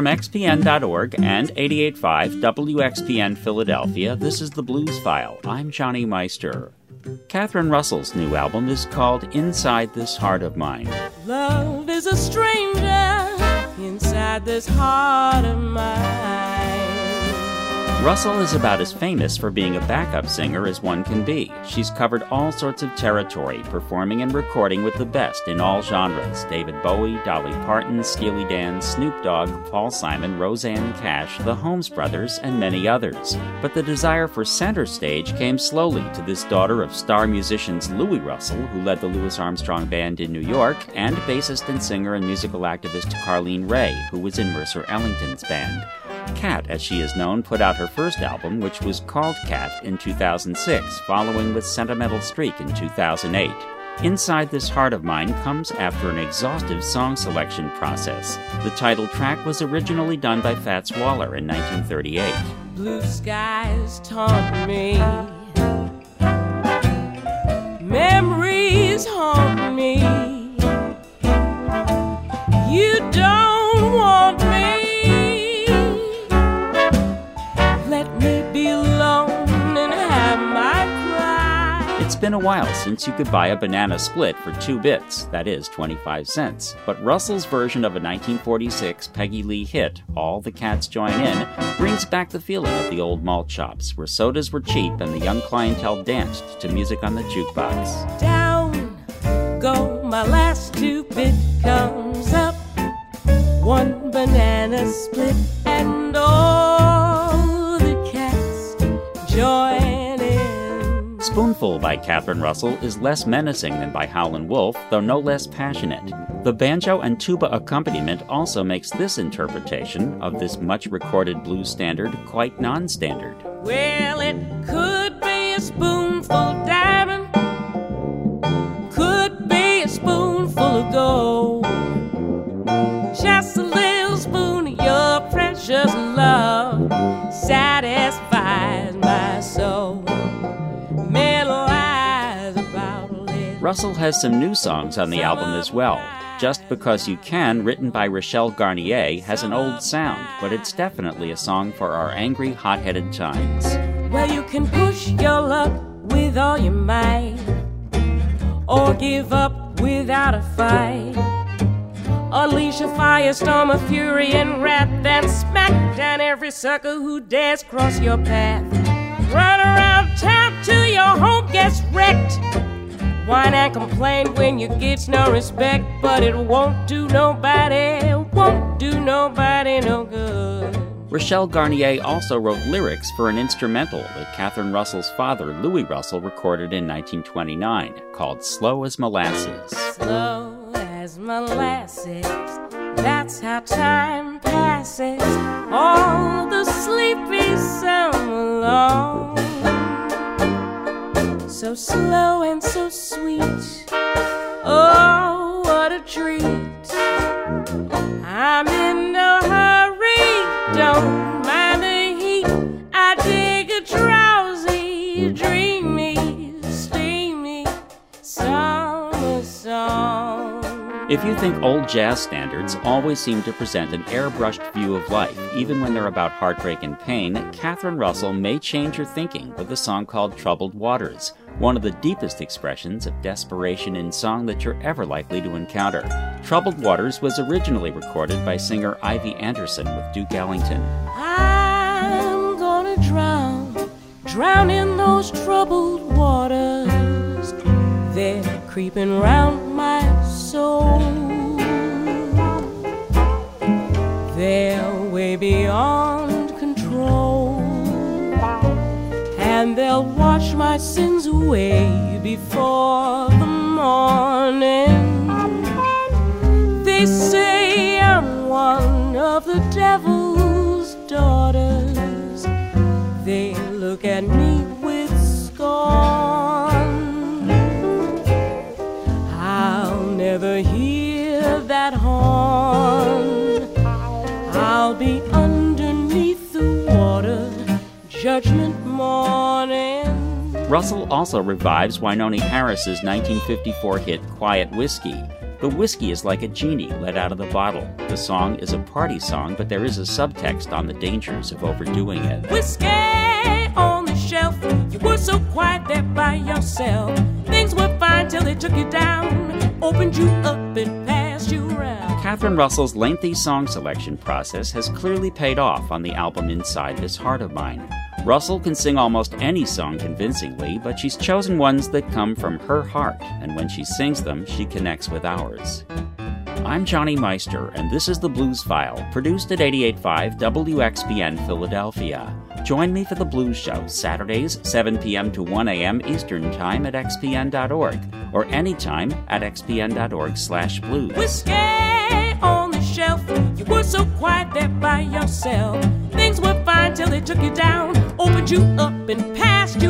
From XPN.org and 88.5 WXPN Philadelphia, this is the Blues File. I'm Johnny Meister. Catherine Russell's new album is called Inside This Heart of Mine. Love is a stranger inside this heart of mine. Russell is about as famous for being a backup singer as one can be. She's covered all sorts of territory, performing and recording with the best in all genres David Bowie, Dolly Parton, Steely Dan, Snoop Dogg, Paul Simon, Rosanne Cash, the Holmes Brothers, and many others. But the desire for center stage came slowly to this daughter of star musicians Luis Russell, who led the Louis Armstrong Band in New York, and bassist and singer and musical activist Carline Ray, who was in Mercer Ellington's band. Cat, as she is known, put out her first album, which was called Cat, in 2006, following with Sentimental Streak in 2008. Inside This Heart of Mine comes after an exhaustive song selection process. The title track was originally done by Fats Waller in 1938. Blue skies taunt me. Memories haunt me. Been a while since you could buy a banana split for two bits, that is, 25 cents. But Russell's version of a 1946 Peggy Lee hit, All the Cats Join In, brings back the feeling of the old malt shops, where sodas were cheap and the young clientele danced to music on the jukebox. Down go my last two bit comes up. One banana split and all the cats join in. Spoonful by Catherine Russell is less menacing than by Howlin' Wolf, though no less passionate. The banjo and tuba accompaniment also makes this interpretation of this much recorded blues standard quite non standard. Well, it could Russell has some new songs on the album as well. Just Because You Can, written by Rachelle Garniez, has an old sound, but it's definitely a song for our angry, hot headed times. Well, you can push your luck with all your might, or give up without a fight. Unleash a firestorm of fury and wrath, then smack down every sucker who dares cross your path. Run around town till your home gets wrecked. Whine and complain when you get no respect, but it won't do nobody, won't do nobody no good. Rachelle Garniez also wrote lyrics for an instrumental that Catherine Russell's father, Luis Russell, recorded in 1929 called Slow as Molasses. slow as molasses. That's how time passes. All the sleepy summer long. So slow and so sweet. Oh, what a treat. I'm in no hurry. Don't mind the heat. I dig a drowsy, dreamy, If you think old jazz standards always seem to present an airbrushed view of life, even when they're about heartbreak and pain, Catherine Russell may change your thinking with a song called Troubled Waters, one of the deepest expressions of desperation in song that you're ever likely to encounter. Troubled Waters was originally recorded by singer Ivy Anderson with Duke Ellington. I'm gonna drown, drown in those troubled waters. They're creeping round beyond control. And they'll wash my sins away before the morning. They say I'm one of the devil's daughters. They look at me with scorn. I'll never judgment morning. Russell also revives Wynonie Harris's 1954 hit Quiet Whiskey. The whiskey is like a genie let out of the bottle. The song is a party song, but there is a subtext on the dangers of overdoing it. Whiskey on the shelf, you were so quiet there by yourself. Things were fine till they took you down, opened you up and passed you around. Catherine Russell's lengthy song selection process has clearly paid off on the album Inside This Heart of Mine. Russell can sing almost any song convincingly, but she's chosen ones that come from her heart, and when she sings them, she connects with ours. I'm Johnny Meister, and this is the Blues File, produced at 885 WXPN Philadelphia. Join me for the Blues Show, Saturdays, 7 p.m. to 1 a.m. Eastern Time at xpn.org, or anytime at xpn.org slash blues. Shelf, you were so quiet there by yourself. Things were fine till they took you down, opened you up and passed you.